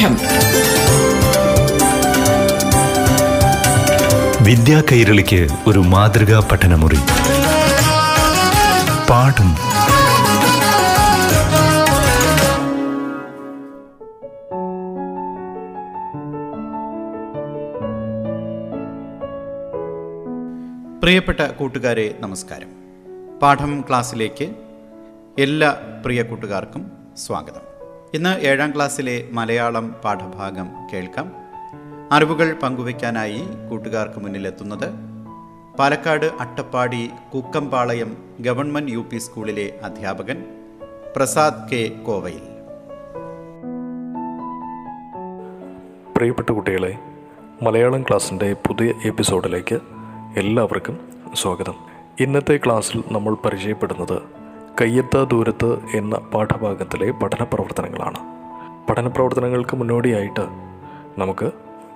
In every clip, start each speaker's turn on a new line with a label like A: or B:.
A: പാഠം
B: വിദ്യാ കൈരളിക്ക് ഒരു മാതൃകാ പഠനമുറി. പാഠം.
C: പ്രിയപ്പെട്ട കൂട്ടുകാരെ നമസ്കാരം. പാഠം ക്ലാസ്സിലേക്ക് എല്ലാ പ്രിയ കൂട്ടുകാർക്കും സ്വാഗതം. ഇന്ന് ഏഴാം ക്ലാസ്സിലെ മലയാളം പാഠഭാഗം കേൾക്കാം. അറിവുകൾ പങ്കുവയ്ക്കാനായി കൂട്ടുകാർക്ക് മുന്നിലെത്തുന്നത് പാലക്കാട് അട്ടപ്പാടി കുക്കമ്പാളയം ഗവൺമെന്റ് യു സ്കൂളിലെ അധ്യാപകൻ പ്രസാദ് കെ കോവയിൽ.
D: പ്രിയപ്പെട്ട കുട്ടികളെ മലയാളം ക്ലാസ്സിന്റെ പുതിയ എപ്പിസോഡിലേക്ക് എല്ലാവർക്കും സ്വാഗതം. ഇന്നത്തെ ക്ലാസ്സിൽ നമ്മൾ പരിചയപ്പെടുന്നത് കയ്യെത്താ ദൂരത്ത് എന്ന പാഠഭാഗത്തിലെ പഠന പ്രവർത്തനങ്ങളാണ് പഠന പ്രവർത്തനങ്ങൾക്ക് മുന്നോടിയായിട്ട് നമുക്ക്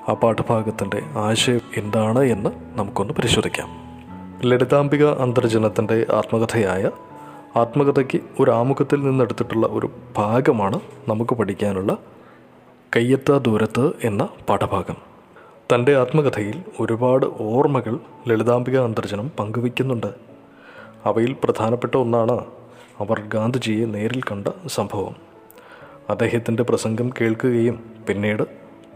D: ആ പാഠഭാഗത്തിന്റെ ആശയം എന്താണ് എന്ന് നമുക്കൊന്ന് പരിശോധിക്കാം. ലളിതാംബിക അന്തർജനത്തിന്റെ ആത്മകഥയായ ആത്മകഥയ്ക്ക് ഒരു ആമുഖത്തിൽ നിന്നെടുത്തിട്ടുള്ള ഒരു ഭാഗമാണ് നമുക്ക് പഠിക്കാനുള്ള കയ്യെത്താ ദൂരത്ത് എന്ന പാഠഭാഗം. തന്റെ ആത്മകഥയിൽ ഒരുപാട് ഓർമ്മകൾ ലളിതാംബിക അന്തർജനം പങ്കുവയ്ക്കുന്നുണ്ട്. അവയിൽ പ്രധാനപ്പെട്ട ഒന്നാണ് അവർ ഗാന്ധിജിയെ നേരിൽ കണ്ട സംഭവം. അദ്ദേഹത്തിന്റെ പ്രസംഗം കേൾക്കുകയും പിന്നീട്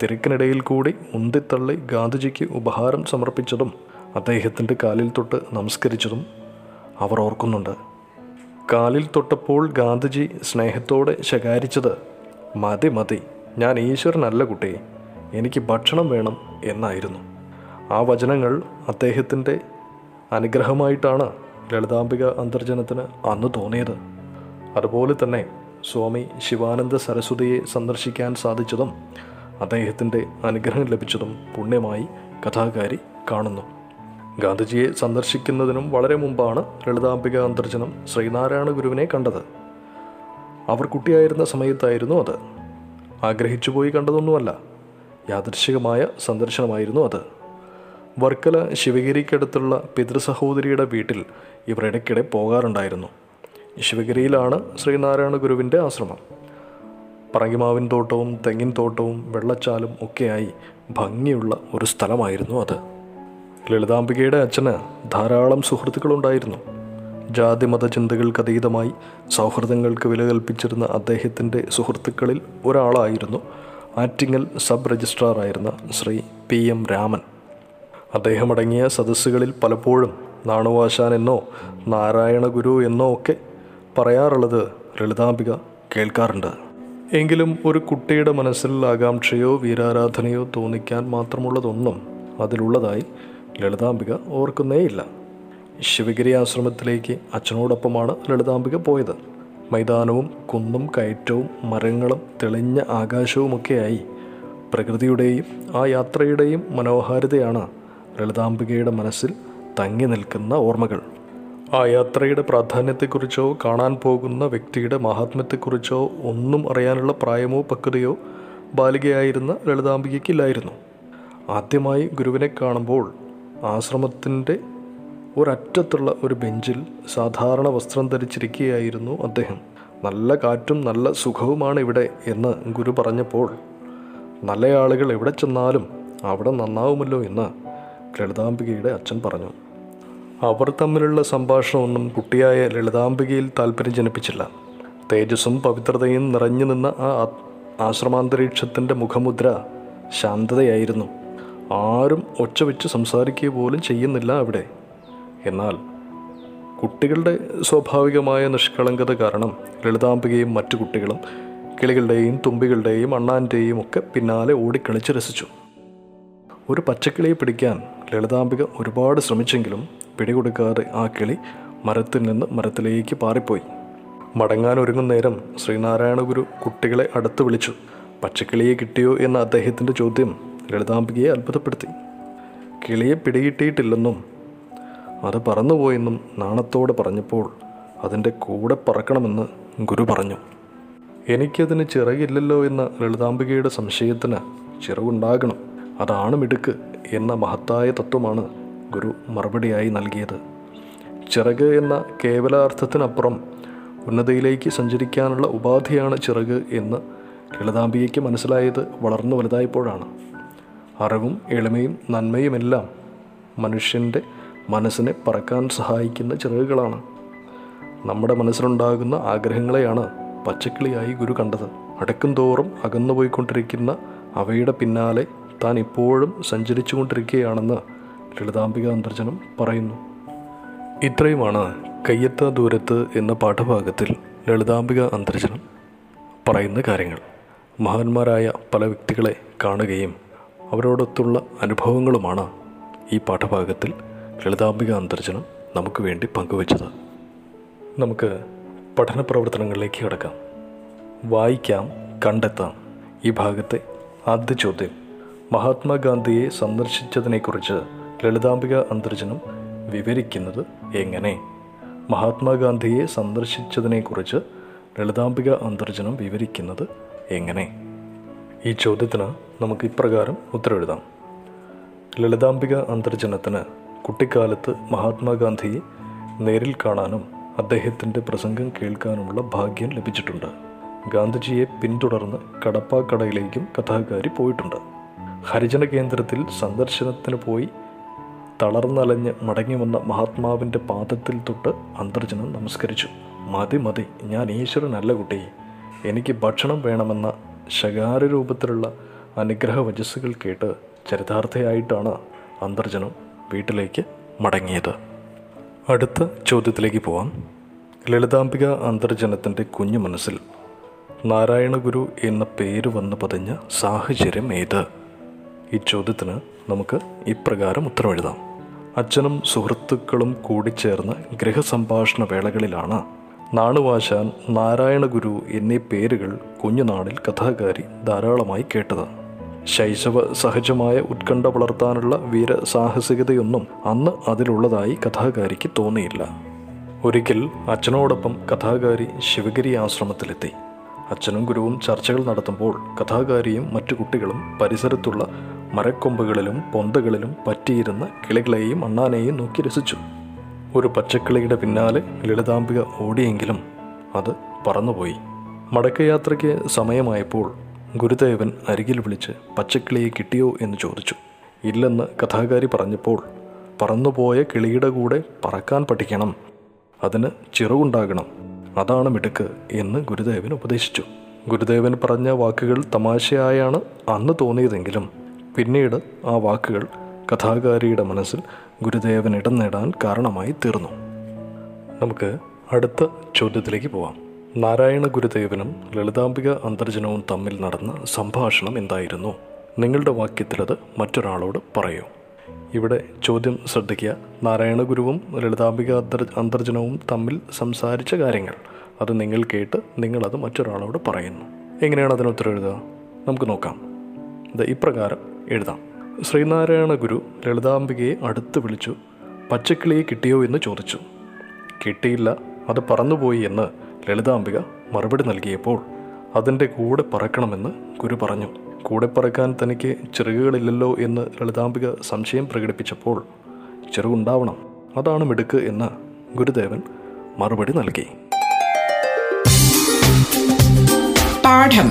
D: തിരക്കിനിടയിൽ കൂടി ഉന്തിത്തള്ളി ഗാന്ധിജിക്ക് ഉപഹാരം സമർപ്പിച്ചതും അദ്ദേഹത്തിന്റെ കാലിൽ തൊട്ട് നമസ്കരിച്ചതും അവർ ഓർക്കുന്നുണ്ട്. കാലിൽ തൊട്ടപ്പോൾ ഗാന്ധിജി സ്നേഹത്തോടെ ശകാരിച്ചത് മതി മതി ഞാൻ ഈശ്വരനല്ല കുട്ടി എനിക്ക് ഭക്ഷണം വേണം എന്നായിരുന്നു. ആ വചനങ്ങൾ അദ്ദേഹത്തിന്റെ അനുഗ്രഹമായിട്ടാണ് ലളിതാംബിക അന്തർജനത്തിന് അന്ന് തോന്നിയത്. അതുപോലെ തന്നെ സ്വാമി ശിവാനന്ദ സരസ്വതിയെ സന്ദർശിക്കാൻ സാധിച്ചതും അദ്ദേഹത്തിന്റെ അനുഗ്രഹം ലഭിച്ചതും പുണ്യമായി കഥാകാരി കാണുന്നു. ഗാന്ധിജിയെ സന്ദർശിക്കുന്നതിനും വളരെ മുമ്പാണ് ലളിതാംബിക അന്തർജനം ശ്രീനാരായണ ഗുരുവിനെ കണ്ടത്. അവർ കുട്ടിയായിരുന്ന സമയത്തായിരുന്നു അത്. ആഗ്രഹിച്ചു പോയി കണ്ടതൊന്നുമല്ല. യാദൃശികമായ സന്ദർശനമായിരുന്നു അത്. വർക്കല ശിവഗിരിക്കടുത്തുള്ള പിതൃസഹോദരിയുടെ വീട്ടിൽ ഇവർ ഇടയ്ക്കിടെ പോകാറുണ്ടായിരുന്നു. ശിവഗിരിയിലാണ് ശ്രീനാരായണ ഗുരുവിന്റെ ആശ്രമം. പറങ്കിമാവിൻ തോട്ടവും തെങ്ങിൻ തോട്ടവും വെള്ളച്ചാലും ഒക്കെയായി ഭംഗിയുള്ള ഒരു സ്ഥലമായിരുന്നു അത്. ലളിതാംബികയുടെ അച്ഛന് ധാരാളം സുഹൃത്തുക്കളുണ്ടായിരുന്നു. ജാതിമത ചിന്തകൾക്കതീതമായി സൗഹൃദങ്ങൾക്ക് വില കൽപ്പിച്ചിരുന്ന അദ്ദേഹത്തിന്റെ സുഹൃത്തുക്കളിൽ ഒരാളായിരുന്നു ആറ്റിങ്ങൽ സബ് രജിസ്ട്രാറായിരുന്ന ശ്രീ പി എം രാമൻ. അദ്ദേഹമടങ്ങിയ സദസ്സുകളിൽ പലപ്പോഴും നാണുവാശാൻ എന്നോ നാരായണ ഗുരു എന്നോ ഒക്കെ പറയാറുള്ളത് ലളിതാംബിക കേൾക്കാറുണ്ട്. എങ്കിലും ഒരു കുട്ടിയുടെ മനസ്സിൽ ആകാംക്ഷയോ വീരാരാധനയോ തോന്നിക്കാൻ മാത്രമുള്ളതൊന്നും അതിലുള്ളതായി ലളിതാംബിക ഓർക്കുന്നേയില്ല. ശിവഗിരി ആശ്രമത്തിലേക്ക് അച്ഛനോടൊപ്പമാണ് ലളിതാംബിക പോയത്. മൈതാനവും കുന്നും കയറ്റവും മരങ്ങളും തെളിഞ്ഞ ആകാശവുമൊക്കെയായി പ്രകൃതിയുടെയും ആ യാത്രയുടെയും മനോഹാരിതയാണ് ലളിതാംബികയുടെ മനസ്സിൽ തങ്ങി നിൽക്കുന്ന ഓർമ്മകൾ. ആ യാത്രയുടെ പ്രാധാന്യത്തെക്കുറിച്ചോ കാണാൻ പോകുന്ന വ്യക്തിയുടെ മഹാത്മ്യത്തെക്കുറിച്ചോ ഒന്നും അറിയാനുള്ള പ്രായമോ പക്വതയോ ബാലികയായിരുന്ന ലളിതാംബികയ്ക്കില്ലായിരുന്നു. ആദ്യമായി ഗുരുവിനെ കാണുമ്പോൾ ആശ്രമത്തിന്റെ ഒരറ്റത്തുള്ള ഒരു ബെഞ്ചിൽ സാധാരണ വസ്ത്രം ധരിച്ചിരിക്കുകയായിരുന്നു അദ്ദേഹം. നല്ല കാറ്റും നല്ല സുഖവുമാണ് ഇവിടെ എന്ന് ഗുരു പറഞ്ഞപ്പോൾ നല്ല ആളുകൾ എവിടെ ചെന്നാലും അവിടെ നന്നാവുമല്ലോ എന്ന് ലളിതാംബികയുടെ അച്ഛൻ പറഞ്ഞു അവർ തമ്മിലുള്ള സംഭാഷണമൊന്നും കുട്ടിയായ ലളിതാംബികയിൽ താല്പര്യം ജനിപ്പിച്ചില്ല. തേജസ്സും പവിത്രതയും നിറഞ്ഞു നിന്ന ആ ആശ്രമാന്തരീക്ഷത്തിന്റെ മുഖമുദ്ര ശാന്തതയായിരുന്നു. ആരും ഒച്ച വെച്ച് സംസാരിക്കുക പോലും ചെയ്യുന്നില്ല അവിടെ. എന്നാൽ കുട്ടികളുടെ സ്വാഭാവികമായ നിഷ്കളങ്കത കാരണം ലളിതാംബികയും മറ്റു കുട്ടികളും കിളികളുടെയും തുമ്പികളുടെയും അണ്ണാന്റെയും ഒക്കെ പിന്നാലെ ഓടിക്കളിച്ച് രസിച്ചു. ഒരു പച്ചക്കിളിയെ പിടിക്കാൻ ലളിതാംബിക ഒരുപാട് ശ്രമിച്ചെങ്കിലും പിടികൊടുക്കാതെ ആ കിളി മരത്തിൽ നിന്ന് മരത്തിലേക്ക് പാറിപ്പോയി. മടങ്ങാൻ ഒരുങ്ങും നേരം ശ്രീനാരായണ ഗുരു കുട്ടികളെ അടുത്ത് വിളിച്ചു. പച്ചക്കിളിയെ കിട്ടിയോ എന്ന അദ്ദേഹത്തിന്റെ ചോദ്യം ലളിതാംബികയെ അത്ഭുതപ്പെടുത്തി. കിളിയെ പിടികിട്ടിയിട്ടില്ലെന്നും അത് പറന്നുപോയെന്നും നാണത്തോടെ പറഞ്ഞപ്പോൾ അതിന്റെ കൂടെ പറക്കണമെന്ന് ഗുരു പറഞ്ഞു. എനിക്കതിന് ചിറകില്ലല്ലോ എന്ന ലളിതാംബികയുടെ സംശയത്തിന് ചിറകുണ്ടാകണം. അതാണ് മിടുക്ക് എന്ന മഹത്തായ തത്വമാണ് ഗുരു മറുപടിയായി നൽകിയത്. ചിറക് എന്ന കേവലാർത്ഥത്തിനപ്പുറം ഉന്നതിയിലേക്ക് സഞ്ചരിക്കാനുള്ള ഉപാധിയാണ് ചിറക് എന്ന് ലളിതാംബികയ്ക്ക് മനസ്സിലായത് വളർന്നു വലുതായപ്പോഴാണ്. അറിവും എളിമയും നന്മയുമെല്ലാം മനുഷ്യന്റെ മനസ്സിനെ പറക്കാൻ സഹായിക്കുന്ന ചിറകുകളാണ്. നമ്മുടെ മനസ്സിലുണ്ടാകുന്ന ആഗ്രഹങ്ങളെയാണ് പച്ചക്കിളിയായി ഗുരു കണ്ടത്. അടുക്കും തോറും അകന്നുപോയിക്കൊണ്ടിരിക്കുന്ന അവയുടെ പിന്നാലെ താൻ ഇപ്പോഴും സഞ്ചരിച്ചു കൊണ്ടിരിക്കുകയാണെന്ന് ലളിതാംബിക അന്തർജനം പറയുന്നു. ഇത്രയുമാണ് കയ്യെത്ത ദൂരത്ത് എന്ന പാഠഭാഗത്തിൽ ലളിതാംബിക അന്തർജനം പറയുന്ന കാര്യങ്ങൾ. മഹാന്മാരായ പല വ്യക്തികളെ കാണുകയും അവരോടൊത്തുള്ള അനുഭവങ്ങളുമാണ് ഈ പാഠഭാഗത്തിൽ ലളിതാംബിക അന്തർജനം നമുക്ക് വേണ്ടി പങ്കുവച്ചത്. നമുക്ക് പഠന പ്രവർത്തനങ്ങളിലേക്ക് കിടക്കാം. വായിക്കാം കണ്ടെത്താം. ഈ ഭാഗത്തെ ആദ്യ ചോദ്യം. മഹാത്മാഗാന്ധിയെ സന്ദർശിച്ചതിനെക്കുറിച്ച് ലളിതാംബിക അന്തർജനം വിവരിക്കുന്നത് എങ്ങനെ? മഹാത്മാഗാന്ധിയെ സന്ദർശിച്ചതിനെക്കുറിച്ച് ലളിതാംബിക അന്തർജനം വിവരിക്കുന്നത് എങ്ങനെ? ഈ ചോദ്യത്തിന് നമുക്ക് ഇപ്രകാരം ഉത്തരവെഴുതാം ലളിതാംബിക അന്തർജനത്തിന് കുട്ടിക്കാലത്ത് മഹാത്മാഗാന്ധിയെ നേരിൽ കാണാനും അദ്ദേഹത്തിന്റെ പ്രസംഗം കേൾക്കാനുമുള്ള ഭാഗ്യം ലഭിച്ചിട്ടുണ്ട്. ഗാന്ധിജിയെ പിന്തുടർന്ന് കടപ്പാക്കടയിലേക്കും കഥാകാരി പോയിട്ടുണ്ട്. ഹരിജന കേന്ദ്രത്തിൽ സന്ദർശനത്തിന് പോയി തളർന്നലഞ്ഞ് മടങ്ങി വന്ന മഹാത്മാവിന്റെ പാദത്തിൽ തൊട്ട് അന്തർജനം നമസ്കരിച്ചു. മതി മതി ഞാൻ ഈശ്വരനല്ല കുട്ടി. എനിക്ക് ഭക്ഷണം വേണമെന്ന ശകാര രൂപത്തിലുള്ള അനുഗ്രഹ വചസ്സുകൾ കേട്ട് ചരിതാർത്ഥയായിട്ടാണ് അന്തർജനം വീട്ടിലേക്ക് മടങ്ങിയത്. അടുത്ത ചോദ്യത്തിലേക്ക് പോവാം. ലളിതാംബിക അന്തർജനത്തിന്റെ കുഞ്ഞു മനസ്സിൽ നാരായണഗുരു എന്ന പേര് വന്ന് പതിഞ്ഞ സാഹചര്യം ഏത്? ഈ ചോദ്യത്തിന് നമുക്ക് ഇപ്രകാരം ഉത്തരവെഴുതാം അച്ഛനും സുഹൃത്തുക്കളും കൂടിച്ചേർന്ന് ഗൃഹസംഭാഷണ വേളകളിലാണ് നാണുവാശാൻ നാരായണഗുരു എന്നീ പേരുകൾ കുഞ്ഞുനാളിൽ കഥാകാരി ധാരാളമായി കേട്ടത്. ശൈശവ സഹജമായ ഉത്കണ്ഠ വളർത്താനുള്ള വീരസാഹസികതയൊന്നും അന്ന് അതിലുള്ളതായി കഥാകാരിക്ക് തോന്നിയില്ല. ഒരിക്കൽ അച്ഛനോടൊപ്പം കഥാകാരി ശിവഗിരി ആശ്രമത്തിലെത്തി. അച്ഛനും ഗുരുവും ചർച്ചകൾ നടത്തുമ്പോൾ കഥാകാരിയും മറ്റു കുട്ടികളും പരിസരത്തുള്ള മരക്കൊമ്പുകളിലും പൊന്തകളിലും പറ്റിയിരുന്ന കിളികളെയും അണ്ണാനെയും നോക്കി രസിച്ചു. ഒരു പച്ചക്കിളിയുടെ പിന്നാലെ ലളിതാംബിക ഓടിയെങ്കിലും അത് പറന്നുപോയി. മടക്കയാത്രയ്ക്ക് സമയമായപ്പോൾ ഗുരുദേവൻ അരികിൽ വിളിച്ച് പച്ചക്കിളിയെ കിട്ടിയോ എന്ന് ചോദിച്ചു. ഇല്ലെന്ന് കഥാകാരി പറഞ്ഞപ്പോൾ പറന്നുപോയ കിളിയുടെ കൂടെ പറക്കാൻ പഠിക്കണം. അതിന് ചിറവുണ്ടാകണം അതാണ് മിടുക്ക് എന്ന് ഗുരുദേവൻ ഉപദേശിച്ചു. ഗുരുദേവൻ പറഞ്ഞ വാക്കുകൾ തമാശയായാണ് അന്ന് തോന്നിയതെങ്കിലും പിന്നീട് ആ വാക്കുകൾ കഥാകാരിയുടെ മനസ്സിൽ ഗുരുദേവൻ ഇടം നേടാൻ കാരണമായി തീർന്നു. നമുക്ക് അടുത്ത ചോദ്യത്തിലേക്ക് പോവാം. നാരായണ ഗുരുദേവനും ലളിതാംബിക അന്തർജനവും തമ്മിൽ നടന്ന സംഭാഷണം എന്തായിരുന്നു? നിങ്ങളുടെ വാക്യത്തിലത് മറ്റൊരാളോട് പറയൂ. ഇവിടെ ചോദ്യം ശ്രദ്ധിക്കുക. നാരായണ ഗുരുവും ലളിതാംബിക അന്തർ അന്തർജനവും തമ്മിൽ സംസാരിച്ച കാര്യങ്ങൾ. അത് നിങ്ങൾ കേട്ട് നിങ്ങളത് മറ്റൊരാളോട് പറയുന്നു. എങ്ങനെയാണ് അതിന് ഉത്തരം എഴുതുക? നമുക്ക് നോക്കാം. ഇപ്രകാരം എഴുതാം. ശ്രീനാരായണ ഗുരു ലളിതാംബികയെ അടുത്ത് വിളിച്ചു പച്ചക്കിളിയെ കിട്ടിയോ എന്ന് ചോദിച്ചു. കിട്ടിയില്ല അത് പറന്നുപോയി എന്ന് ലളിതാംബിക മറുപടി നൽകിയപ്പോൾ അതിന്റെ കൂടെ പറക്കണമെന്ന് ഗുരു പറഞ്ഞു. കൂടെ പറക്കാൻ തനിക്ക് ചിറകുകളില്ലല്ലോ എന്ന് ലളിതാംബിക സംശയം പ്രകടിപ്പിച്ചപ്പോൾ ചിറകുണ്ടാവണം അതാണ് മിടുക്ക് എന്ന് ഗുരുദേവൻ മറുപടി നൽകി.
A: പാഠം.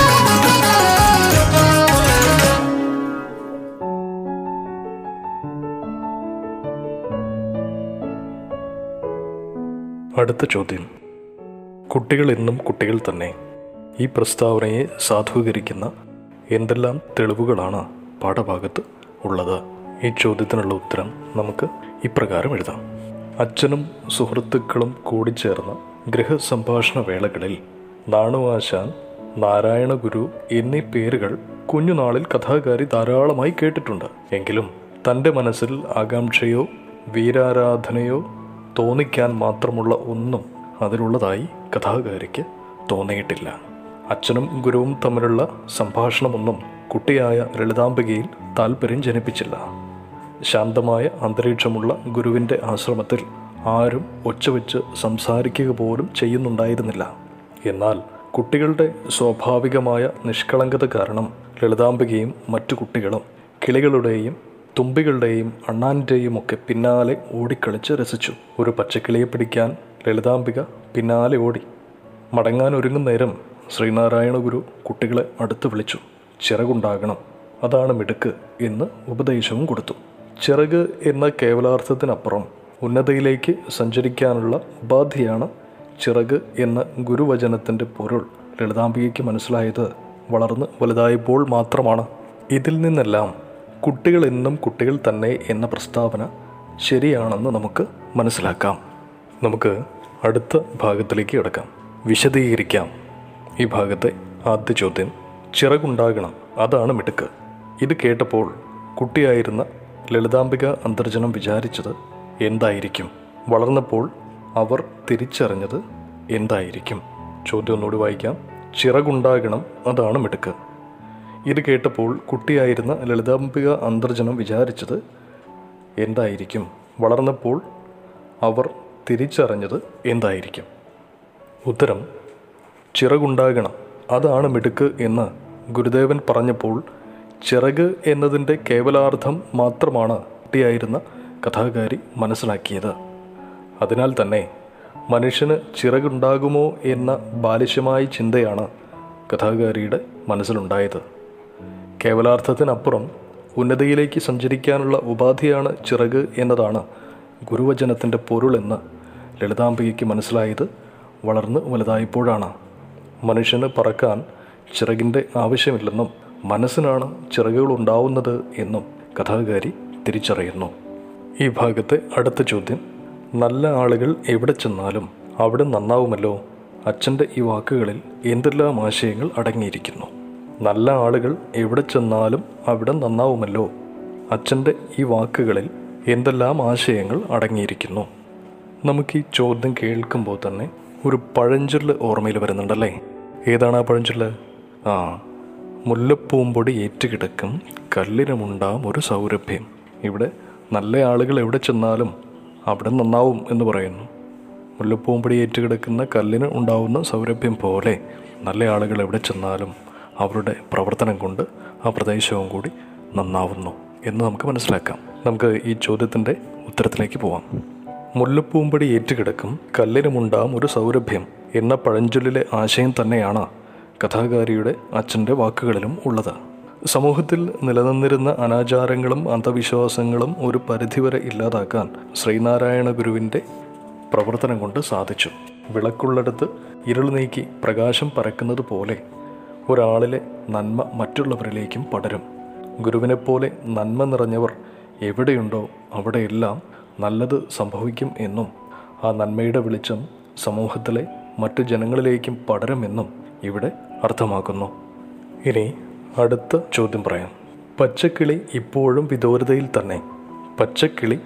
D: അടുത്ത ചോദ്യം. കുട്ടികൾ എന്നും കുട്ടികൾ തന്നെ. ഈ പ്രസ്താവനയെ സാധൂകരിക്കുന്ന എന്തെല്ലാം തെളിവുകളാണ് പാഠഭാഗത്ത് ഉള്ളത്? ഈ ചോദ്യത്തിനുള്ള ഉത്തരം നമുക്ക് ഇപ്രകാരം എഴുതാം. അച്ഛനും സുഹൃത്തുക്കളും കൂടിച്ചേർന്ന ഗൃഹസംഭാഷണ വേളകളിൽ നാണുവാശാൻ നാരായണ ഗുരു എന്നീ പേരുകൾ കുഞ്ഞുനാളിൽ കഥാകാരി ധാരാളമായി കേട്ടിട്ടുണ്ട്. എങ്കിലും തന്റെ മനസ്സിൽ ആകാംക്ഷയോ വീരാരാധനയോ തോന്നിക്കാൻ മാത്രമുള്ള ഒന്നും അതിലുള്ളതായി കഥാകാരിക്ക് തോന്നിയിട്ടില്ല. അച്ഛനും ഗുരുവും തമ്മിലുള്ള സംഭാഷണമൊന്നും കുട്ടിയായ ലളിതാംബികയിൽ താല്പര്യം ജനിപ്പിച്ചില്ല. ശാന്തമായ അന്തരീക്ഷമുള്ള ഗുരുവിന്റെ ആശ്രമത്തിൽ ആരും ഒച്ചവെച്ച് സംസാരിക്കുക പോലും ചെയ്യുന്നുണ്ടായിരുന്നില്ല. എന്നാൽ കുട്ടികളുടെ സ്വാഭാവികമായ നിഷ്കളങ്കത കാരണം ലളിതാംബികയും മറ്റു കുട്ടികളും കിളികളുടെയും തുമ്പികളുടെയും അണ്ണാന്റെയും ഒക്കെ പിന്നാലെ ഓടിക്കളിച്ച് രസിച്ചു. ഒരു പച്ചക്കിളിയെ പിടിക്കാൻ ലളിതാംബിക പിന്നാലെ ഓടി. മടങ്ങാൻ ഒരുങ്ങും നേരം ശ്രീനാരായണ ഗുരു കുട്ടികളെ അടുത്ത് വിളിച്ചു. ചിറകുണ്ടാകണം. അതാണ് മിടുക്ക് എന്ന് ഉപദേശവും കൊടുത്തു. ചിറക് എന്ന കേവലാർത്ഥത്തിനപ്പുറം ഉന്നതയിലേക്ക് സഞ്ചരിക്കാനുള്ള ഉപാധിയാണ് ചിറക് എന്ന ഗുരുവചനത്തിന്റെ പൊരുൾ. ലളിതാംബികയ്ക്ക് മനസ്സിലായത് വളർന്ന് വലുതായപ്പോൾ മാത്രമാണ്. ഇതിൽ നിന്നെല്ലാം കുട്ടികൾ എന്നും കുട്ടികൾ തന്നെ എന്ന പ്രസ്താവന ശരിയാണെന്ന് നമുക്ക് മനസ്സിലാക്കാം. നമുക്ക് അടുത്ത ഭാഗത്തിലേക്ക് കിടക്കാം. വിശദീകരിക്കാം. ഈ ഭാഗത്തെ ആദ്യ ചോദ്യം ചിറകുണ്ടാകണം. അതാണ് മിടുക്ക്. ഇത് കേട്ടപ്പോൾ കുട്ടിയായിരുന്ന ലളിതാംബിക അന്തർജനം വിചാരിച്ചത് എന്തായിരിക്കും? വളർന്നപ്പോൾ അവർ തിരിച്ചറിഞ്ഞത് എന്തായിരിക്കും? ചോദ്യം ഒന്നുകൂടി വായിക്കാം. ചിറകുണ്ടാകണം അതാണ് മിടുക്ക്. ഇത് കേട്ടപ്പോൾ കുട്ടിയായിരുന്ന ലളിതാംബിക അന്തർജനം വിചാരിച്ചത് എന്തായിരിക്കും? വളർന്നപ്പോൾ അവർ തിരിച്ചറിഞ്ഞത് എന്തായിരിക്കും? ഉത്തരം ചിറകുണ്ടാകണം. അതാണ് മിടുക്ക് എന്ന് ഗുരുദേവൻ പറഞ്ഞപ്പോൾ ചിറക് എന്നതിന്റെ കേവലാർത്ഥം മാത്രമാണ് കുട്ടിയായിരുന്ന കഥാകാരി മനസ്സിലാക്കിയത്. അതിനാൽ തന്നെ മനുഷ്യന് ചിറകുണ്ടാകുമോ എന്ന ബാലിശമായ ചിന്തയാണ് കഥാകാരിയുടെ മനസ്സിലുണ്ടായത്. കേവലാർത്ഥത്തിനപ്പുറം ഉന്നതിയിലേക്ക് സഞ്ചരിക്കാനുള്ള ഉപാധിയാണ് ചിറക് എന്നതാണ് ഗുരുവചനത്തിന്റെ പൊരുളെന്ന് ലളിതാംബികയ്ക്ക് മനസ്സിലായത് വളർന്ന് വലുതായപ്പോഴാണ്. മനുഷ്യന് പറക്കാൻ ചിറകിന്റെ ആവശ്യമില്ലെന്നും മനസ്സിനാണ് ചിറകുകൾ ഉണ്ടാവുന്നത് എന്നും കഥാകാരി തിരിച്ചറിയുന്നു. ഈ ഭാഗത്തെ അടുത്ത ചോദ്യം നല്ല ആളുകൾ എവിടെ ചെന്നാലും അവിടെ നന്നാവുമല്ലോ? അച്ഛന്റെ ഈ വാക്കുകളിൽ എന്തെല്ലാം ആശയങ്ങൾ അടങ്ങിയിരിക്കുന്നു? നല്ല ആളുകൾ എവിടെ ചെന്നാലും അവിടെ നന്നാവുമല്ലോ. അച്ഛന്റെ ഈ വാക്കുകളിൽ എന്തെല്ലാം ആശയങ്ങൾ അടങ്ങിയിരിക്കുന്നു? നമുക്ക് ഈ ചോദ്യം കേൾക്കുമ്പോൾ തന്നെ ഒരു പഴഞ്ചൊല്ല് ഓർമ്മയിൽ വരുന്നുണ്ടല്ലേ? ഏതാണ് ആ പഴഞ്ചൊല്ല്? ആ മുല്ലപ്പൂമ്പൊടി ഏറ്റുകിടക്കും കല്ലിനുമുണ്ടാവും ഒരു സൗരഭ്യം. ഇവിടെ നല്ല ആളുകൾ എവിടെ ചെന്നാലും അവിടെ നന്നാവും എന്ന് പറയുന്നു. മുല്ലപ്പൂമ്പൊടി ഏറ്റുകിടക്കുന്ന കല്ലിന് ഉണ്ടാവുന്ന സൗരഭ്യം പോലെ നല്ല ആളുകൾ എവിടെ ചെന്നാലും അവരുടെ പ്രവർത്തനം കൊണ്ട് ആ പ്രദേശവും കൂടി നന്നാവുന്നു എന്ന് നമുക്ക് മനസ്സിലാക്കാം. നമുക്ക് ഈ ചോദ്യത്തിന്റെ ഉത്തരത്തിലേക്ക് പോവാം. മുല്ലപ്പൂമ്പടി ഏറ്റുകിടക്കും കല്ലിനുമുണ്ടാം ഒരു സൗരഭ്യം എന്ന പഴഞ്ചൊല്ലിലെ ആശയം തന്നെയാണ് കഥാകാരിയുടെ അച്ഛന്റെ വാക്കുകളിലും ഉള്ളത്. സമൂഹത്തിൽ നിലനിന്നിരുന്ന അനാചാരങ്ങളും അന്ധവിശ്വാസങ്ങളും ഒരു പരിധിവരെ ഇല്ലാതാക്കാൻ ശ്രീനാരായണ ഗുരുവിന്റെ പ്രവർത്തനം കൊണ്ട് സാധിച്ചു. വിളക്കുള്ളിടത്ത് ഇരുൾ നീക്കി പ്രകാശം പരക്കുന്നത് പോലെ ഒരാളിലെ നന്മ മറ്റുള്ളവരിലേക്കും പടരും. ഗുരുവിനെപ്പോലെ നന്മ നിറഞ്ഞവർ എവിടെയുണ്ടോ അവിടെയെല്ലാം നല്ലത് സംഭവിക്കും എന്നും ആ നന്മയുടെ വെളിച്ചം സമൂഹത്തിലെ മറ്റു ജനങ്ങളിലേക്കും പടരുമെന്നും ഇവിടെ അർത്ഥമാക്കുന്നു. ഇനി അടുത്ത ചോദ്യം പറയാം. പച്ചക്കിളി ഇപ്പോഴും വിദൂരതയിൽ തന്നെ. പച്ചക്കിളി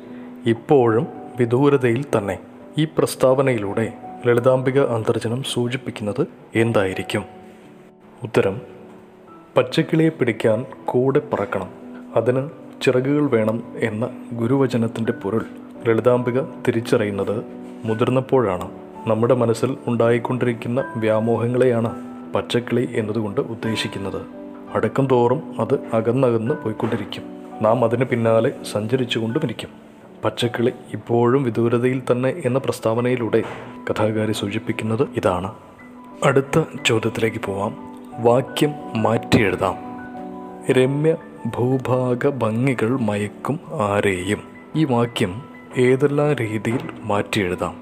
D: ഇപ്പോഴും വിദൂരതയിൽ തന്നെ. ഈ പ്രസ്താവനയിലൂടെ ലളിതാംബിക അന്തർജനം സൂചിപ്പിക്കുന്നത് എന്തായിരിക്കും? ഉത്തരം പച്ചക്കിളിയെ പിടിക്കാൻ കൂടെ പറക്കണം. അതിന് ചിറകുകൾ വേണം എന്ന ഗുരുവചനത്തിന്റെ പൊരുൾ. ലളിതാംബിക തിരിച്ചറിയുന്നത് മുതിർന്നപ്പോഴാണ്. നമ്മുടെ മനസ്സിൽ ഉണ്ടായിക്കൊണ്ടിരിക്കുന്ന വ്യാമോഹങ്ങളെയാണ് പച്ചക്കിളി എന്നതുകൊണ്ട് ഉദ്ദേശിക്കുന്നത്. അടുക്കും തോറും അത് അകന്നകന്ന് പോയിക്കൊണ്ടിരിക്കും. നാം അതിന് പിന്നാലെ സഞ്ചരിച്ചുകൊണ്ടുമിരിക്കും. പച്ചക്കിളി ഇപ്പോഴും വിദൂരതയിൽ തന്നെ എന്ന പ്രസ്താവനയിലൂടെ കഥാകാരി സൂചിപ്പിക്കുന്നത് ഇതാണ്. അടുത്ത ചോദ്യത്തിലേക്ക് പോവാം. വാക്യം മാറ്റി എഴുതാം. രമ്യ ഭൂഭാഗ ഭംഗികൾ മയക്കും ആരെയും. ഈ വാക്യം ഏതെല്ലാം രീതിയിൽ മാറ്റി എഴുതാം?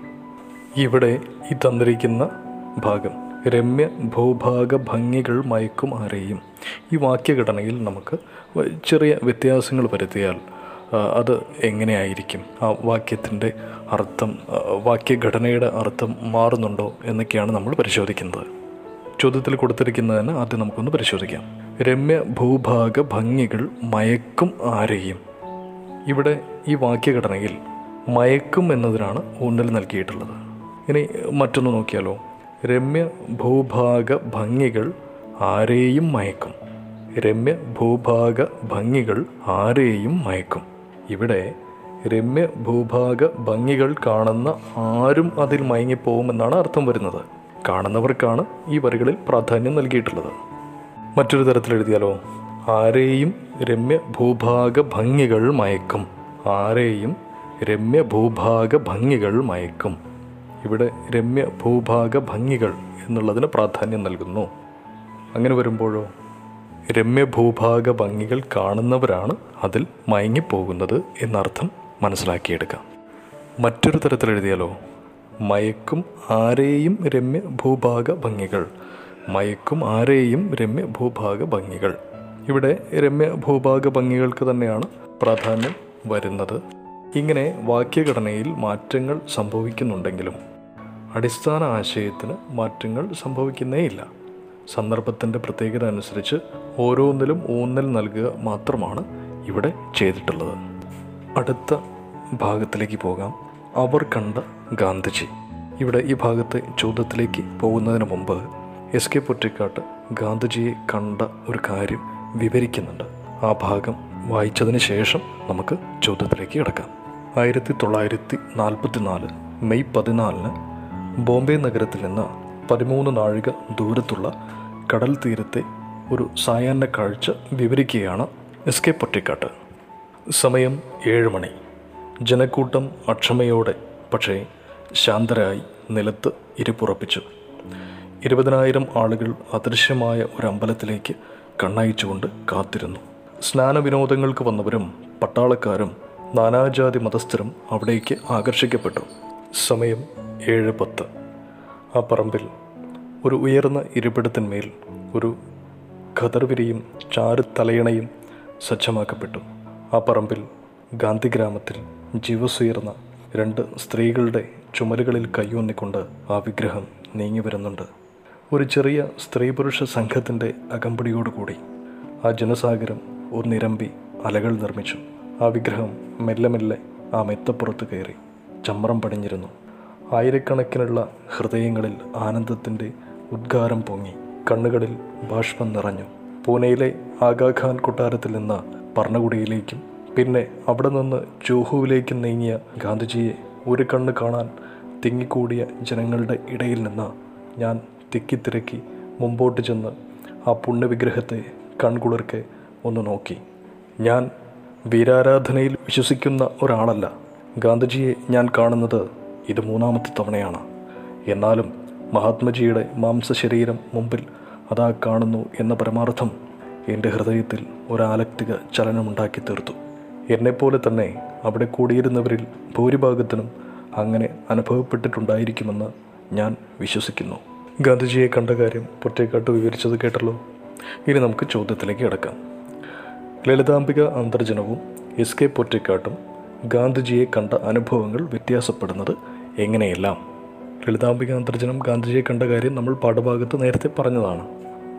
D: ഇവിടെ ഈ തന്നിരിക്കുന്ന ഭാഗം രമ്യ ഭൂഭാഗ ഭംഗികൾ മയക്കും ആരെയും. ഈ വാക്യഘടനയിൽ നമുക്ക് ചെറിയ വ്യത്യാസങ്ങൾ വരുത്തിയാൽ അത് എങ്ങനെയായിരിക്കും? ആ വാക്യത്തിന്റെ അർത്ഥം വാക്യഘടനയുടെ അർത്ഥം മാറുന്നുണ്ടോ എന്നൊക്കെയാണ് നമ്മൾ പരിശോധിക്കുന്നത്. ചോദ്യത്തിൽ കൊടുത്തിരിക്കുന്നതിന് ആദ്യം നമുക്കൊന്ന് പരിശോധിക്കാം. രമ്യ ഭൂഭാഗ ഭംഗികൾ മയക്കും ആരെയും. ഇവിടെ ഈ വാക്യഘടനയിൽ മയക്കും എന്നതിനാണ് ഊന്നൽ നൽകിയിട്ടുള്ളത്. ഇനി മറ്റൊന്ന് നോക്കിയാലോ. രമ്യ ഭൂഭാഗ ഭംഗികൾ ആരെയും മയക്കും. രമ്യ ഭൂഭാഗ ഭംഗികൾ ആരെയും മയക്കും. ഇവിടെ രമ്യ ഭൂഭാഗ ഭംഗികൾ കാണുന്ന ആരും അതിൽ മയങ്ങിപ്പോകുമെന്നാണ് അർത്ഥം വരുന്നത്. കാണുന്നവർക്കാണ് ഈ വരികളിൽ പ്രാധാന്യം നൽകിയിട്ടുള്ളത്. മറ്റൊരു തരത്തിൽ എഴുതിയാലോ? ആരെയും രമ്യ ഭൂഭാഗ ഭംഗികൾ മയക്കും. ആരെയും രമ്യ ഭൂഭാഗ ഭംഗികൾ മയക്കും. ഇവിടെ രമ്യ ഭൂഭാഗ ഭംഗികൾ എന്നുള്ളതിന് പ്രാധാന്യം നൽകുന്നു. അങ്ങനെ വരുമ്പോഴോ? രമ്യ ഭൂഭാഗ ഭംഗികൾ കാണുന്നവരാണ് അതിൽ മയങ്ങിപ്പോകുന്നത് എന്നർത്ഥം മനസ്സിലാക്കിയെടുക്കാം. മറ്റൊരു തരത്തിൽ എഴുതിയാലോ? മയക്കും ആരെയും രമ്യ ഭൂഭാഗ ഭംഗികൾ. മയക്കും ആരെയും രമ്യ ഭൂഭാഗ ഭംഗികൾ. ഇവിടെ രമ്യ ഭൂഭാഗ ഭംഗികൾക്ക് തന്നെയാണ് പ്രാധാന്യം വരുന്നത്. ഇങ്ങനെ വാക്യഘടനയിൽ മാറ്റങ്ങൾ സംഭവിക്കുന്നുണ്ടെങ്കിലും അടിസ്ഥാന ആശയത്തിന് മാറ്റങ്ങൾ സംഭവിക്കുന്നേയില്ല. സന്ദർഭത്തിന്റെ പ്രത്യേകത അനുസരിച്ച് ഓരോന്നിലും ഊന്നൽ നൽകുക മാത്രമാണ് ഇവിടെ ചെയ്തിട്ടുള്ളത്. അടുത്ത ഭാഗത്തിലേക്ക് പോകാം. അവർ കണ്ട ഗാന്ധിജി. ഇവിടെ ഈ ഭാഗത്തെ ചോദ്യത്തിലേക്ക് പോകുന്നതിന് മുമ്പ് എസ് കെ പൊറ്റിക്കാട്ട് ഗാന്ധിജിയെ കണ്ട ഒരു കാര്യം വിവരിക്കുന്നുണ്ട്. ആ ഭാഗം വായിച്ചതിന് ശേഷം നമുക്ക് ചോദ്യത്തിലേക്ക് കിടക്കാം. ആയിരത്തി തൊള്ളായിരത്തി നാൽപ്പത്തി നാല് മെയ് പതിനാലിന് ബോംബെ നഗരത്തിൽ നിന്ന് പതിമൂന്ന് നാഴിക ദൂരത്തുള്ള കടൽ തീരത്തെ ഒരു സായാഹ്ന കാഴ്ച വിവരിക്കുകയാണ് എസ് കെ പൊറ്റിക്കാട്ട്. സമയം ഏഴ് മണി. ജനക്കൂട്ടം അക്ഷമയോടെ പക്ഷേ ശാന്തരായി നിലത്ത് ഇരിപ്പുറപ്പിച്ചു. ഇരുപതിനായിരം ആളുകൾ അദൃശ്യമായ ഒരു അമ്പലത്തിലേക്ക് കണ്ണയച്ചുകൊണ്ട് കാത്തിരുന്നു. സ്നാന വിനോദങ്ങൾക്ക് വന്നവരും പട്ടാളക്കാരും നാനാജാതി മതസ്ഥരും അവിടേക്ക് ആകർഷിക്കപ്പെട്ടു. സമയം ഏഴ് പത്ത് ആ പറമ്പിൽ ഒരു ഉയർന്ന ഇരിപ്പിടത്തിന്മേൽ ഒരു ഖദർവിരിയും ചാരു തലയണയും സജ്ജമാക്കപ്പെട്ടു. ആ പറമ്പിൽ ഗാന്ധിഗ്രാമത്തിൽ ജീവസുയർന്ന രണ്ട് സ്ത്രീകളുടെ ചുമലുകളിൽ കൈയൂന്നിക്കൊണ്ട് ആ വിഗ്രഹം നീങ്ങി വരുന്നുണ്ട്. ഒരു ചെറിയ സ്ത്രീ പുരുഷ സംഘത്തിന്റെ അകമ്പടിയോടുകൂടി ആ ജനസാഗരം ഒരു നിരമ്പി അലകൾ നിർമ്മിച്ചു. ആ വിഗ്രഹം മെല്ലെ മെല്ലെ ആ മെത്തപ്പുറത്ത് കയറി ചമ്രം പടിഞ്ഞിരുന്നു. ആയിരക്കണക്കിനുള്ള ഹൃദയങ്ങളിൽ ആനന്ദത്തിന്റെ ഉദ്ഗാരം പൊങ്ങി കണ്ണുകളിൽ ബാഷ്പം നിറഞ്ഞു. പൂനെയിലെ ആഗാഖാൻ കൊട്ടാരത്തിൽ നിന്ന് പർണകുടിയിലേക്കും പിന്നെ അവിടെ നിന്ന് ജോഹുവിലേക്ക് നീങ്ങിയ ഗാന്ധിജിയെ ഒരു കണ്ണ് കാണാൻ തിങ്ങിക്കൂടിയ ജനങ്ങളുടെ ഇടയിൽ നിന്ന് ഞാൻ തിക്കിത്തിരക്കി മുമ്പോട്ട് ചെന്ന് ആ പുണ്യവിഗ്രഹത്തെ കൺകുളിർക്കെ ഒന്ന് നോക്കി. ഞാൻ വീരാരാധനയിൽ വിശ്വസിക്കുന്ന ഒരാളല്ല. ഗാന്ധിജിയെ ഞാൻ കാണുന്നത് ഇത് മൂന്നാമത്തെ തവണയാണ്. എന്നാലും മഹാത്മജിയുടെ മാംസശരീരം മുമ്പിൽ അതാ കാണുന്നു എന്ന പരമാർത്ഥം എന്റെ ഹൃദയത്തിൽ ഒരാലക്തിക ചലനമുണ്ടാക്കി തീർത്തു എന്നെപ്പോലെ തന്നെ അവിടെ കൂടിയിരുന്നവരിൽ ഭൂരിഭാഗത്തിനും അങ്ങനെ അനുഭവപ്പെട്ടിട്ടുണ്ടായിരിക്കുമെന്ന് ഞാൻ വിശ്വസിക്കുന്നു. ഗാന്ധിജിയെ കണ്ട കാര്യം പൊറ്റേക്കാട്ട് വിവരിച്ചത് കേട്ടല്ലോ? ഇനി നമുക്ക് ചോദ്യത്തിലേക്ക് കിടക്കാം. ലളിതാംബിക അന്തർജനവും എസ് കെ പൊറ്റേക്കാട്ടും ഗാന്ധിജിയെ കണ്ട അനുഭവങ്ങൾ വ്യത്യാസപ്പെടുന്നത് എങ്ങനെയെല്ലാം? ലളിതാംബിക അന്തർജനം ഗാന്ധിജിയെ കണ്ട കാര്യം നമ്മൾ പാഠഭാഗത്ത് നേരത്തെ പറഞ്ഞതാണ്.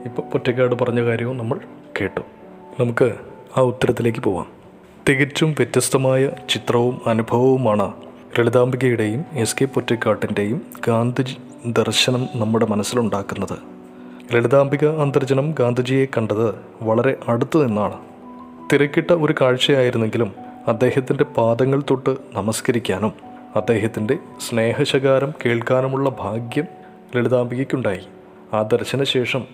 D: ഇപ്പോൾ പൊറ്റേക്കാട് പറഞ്ഞ കാര്യവും നമ്മൾ കേട്ടു. നമുക്ക് ആ ഉത്തരത്തിലേക്ക് പോവാം. തികച്ചും വ്യത്യസ്തമായ ചിത്രവും അനുഭവവുമാണ് ലളിതാംബികയുടെയും എസ് കെ പൊറ്റക്കാട്ടിന്റെയും ഗാന്ധിജി ദർശനം നമ്മുടെ മനസ്സിലുണ്ടാക്കുന്നത്. ലളിതാംബിക അന്തർജനം ഗാന്ധിജിയെ കണ്ടത് വളരെ അടുത്തു നിന്നാണ്. തിരക്കിട്ട ഒരു കാഴ്ചയായിരുന്നെങ്കിലും അദ്ദേഹത്തിന്റെ പാദങ്ങൾ തൊട്ട് നമസ്കരിക്കാനും അദ്ദേഹത്തിന്റെ സ്നേഹശകാരം കേൾക്കാനുമുള്ള ഭാഗ്യം ലളിതാംബികയ്ക്കുണ്ടായി. ആ ദർശനശേഷം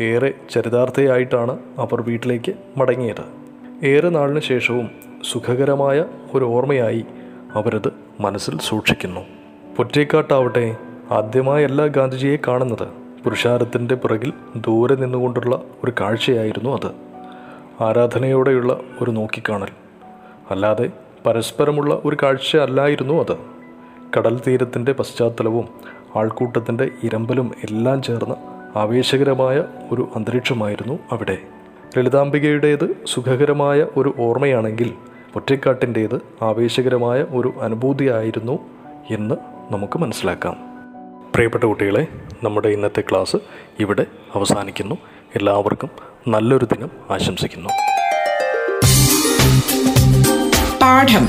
D: ഏറെ ചരിതാർത്ഥയായിട്ടാണ് അവർ വീട്ടിലേക്ക് മടങ്ങിയത്. ഏറെ നാളിന് ശേഷവും സുഖകരമായ ഒരു ഓർമ്മയായി അവരത് മനസ്സിൽ സൂക്ഷിക്കുന്നു. പൊറ്റേക്കാട്ടാവട്ടെ ആദ്യമായല്ല ഗാന്ധിജിയെ കാണുന്നത്. പുരുഷാരത്തിന്റെ പിറകിൽ ദൂരെ നിന്നുകൊണ്ടുള്ള ഒരു കാഴ്ചയായിരുന്നു അത്. ആരാധനയോടെയുള്ള ഒരു നോക്കിക്കാണൽ. അല്ലാതെ പരസ്പരമുള്ള ഒരു കാഴ്ച അല്ലായിരുന്നു അത്. കടൽ തീരത്തിന്റെ പശ്ചാത്തലവും ആൾക്കൂട്ടത്തിന്റെ ഇരമ്പലും എല്ലാം ചേർന്ന് ആവേശകരമായ ഒരു അന്തരീക്ഷമായിരുന്നു അവിടെ. ലളിതാംബികയുടേത് സുഖകരമായ ഒരു ഓർമ്മയാണെങ്കിൽ ഒറ്റക്കാട്ടിന്റേത് ആവേശകരമായ ഒരു അനുഭൂതിയായിരുന്നു എന്ന് നമുക്ക് മനസ്സിലാക്കാം. പ്രിയപ്പെട്ട കുട്ടികളെ നമ്മുടെ ഇന്നത്തെ ക്ലാസ് ഇവിടെ അവസാനിക്കുന്നു. എല്ലാവർക്കും നല്ലൊരു ദിനം ആശംസിക്കുന്നു.
A: പാഠം.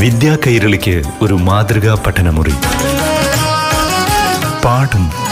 B: വിദ്യാ കൈരളിക്ക് ഒരു മാതൃകാ പഠനമുറി. പാഠം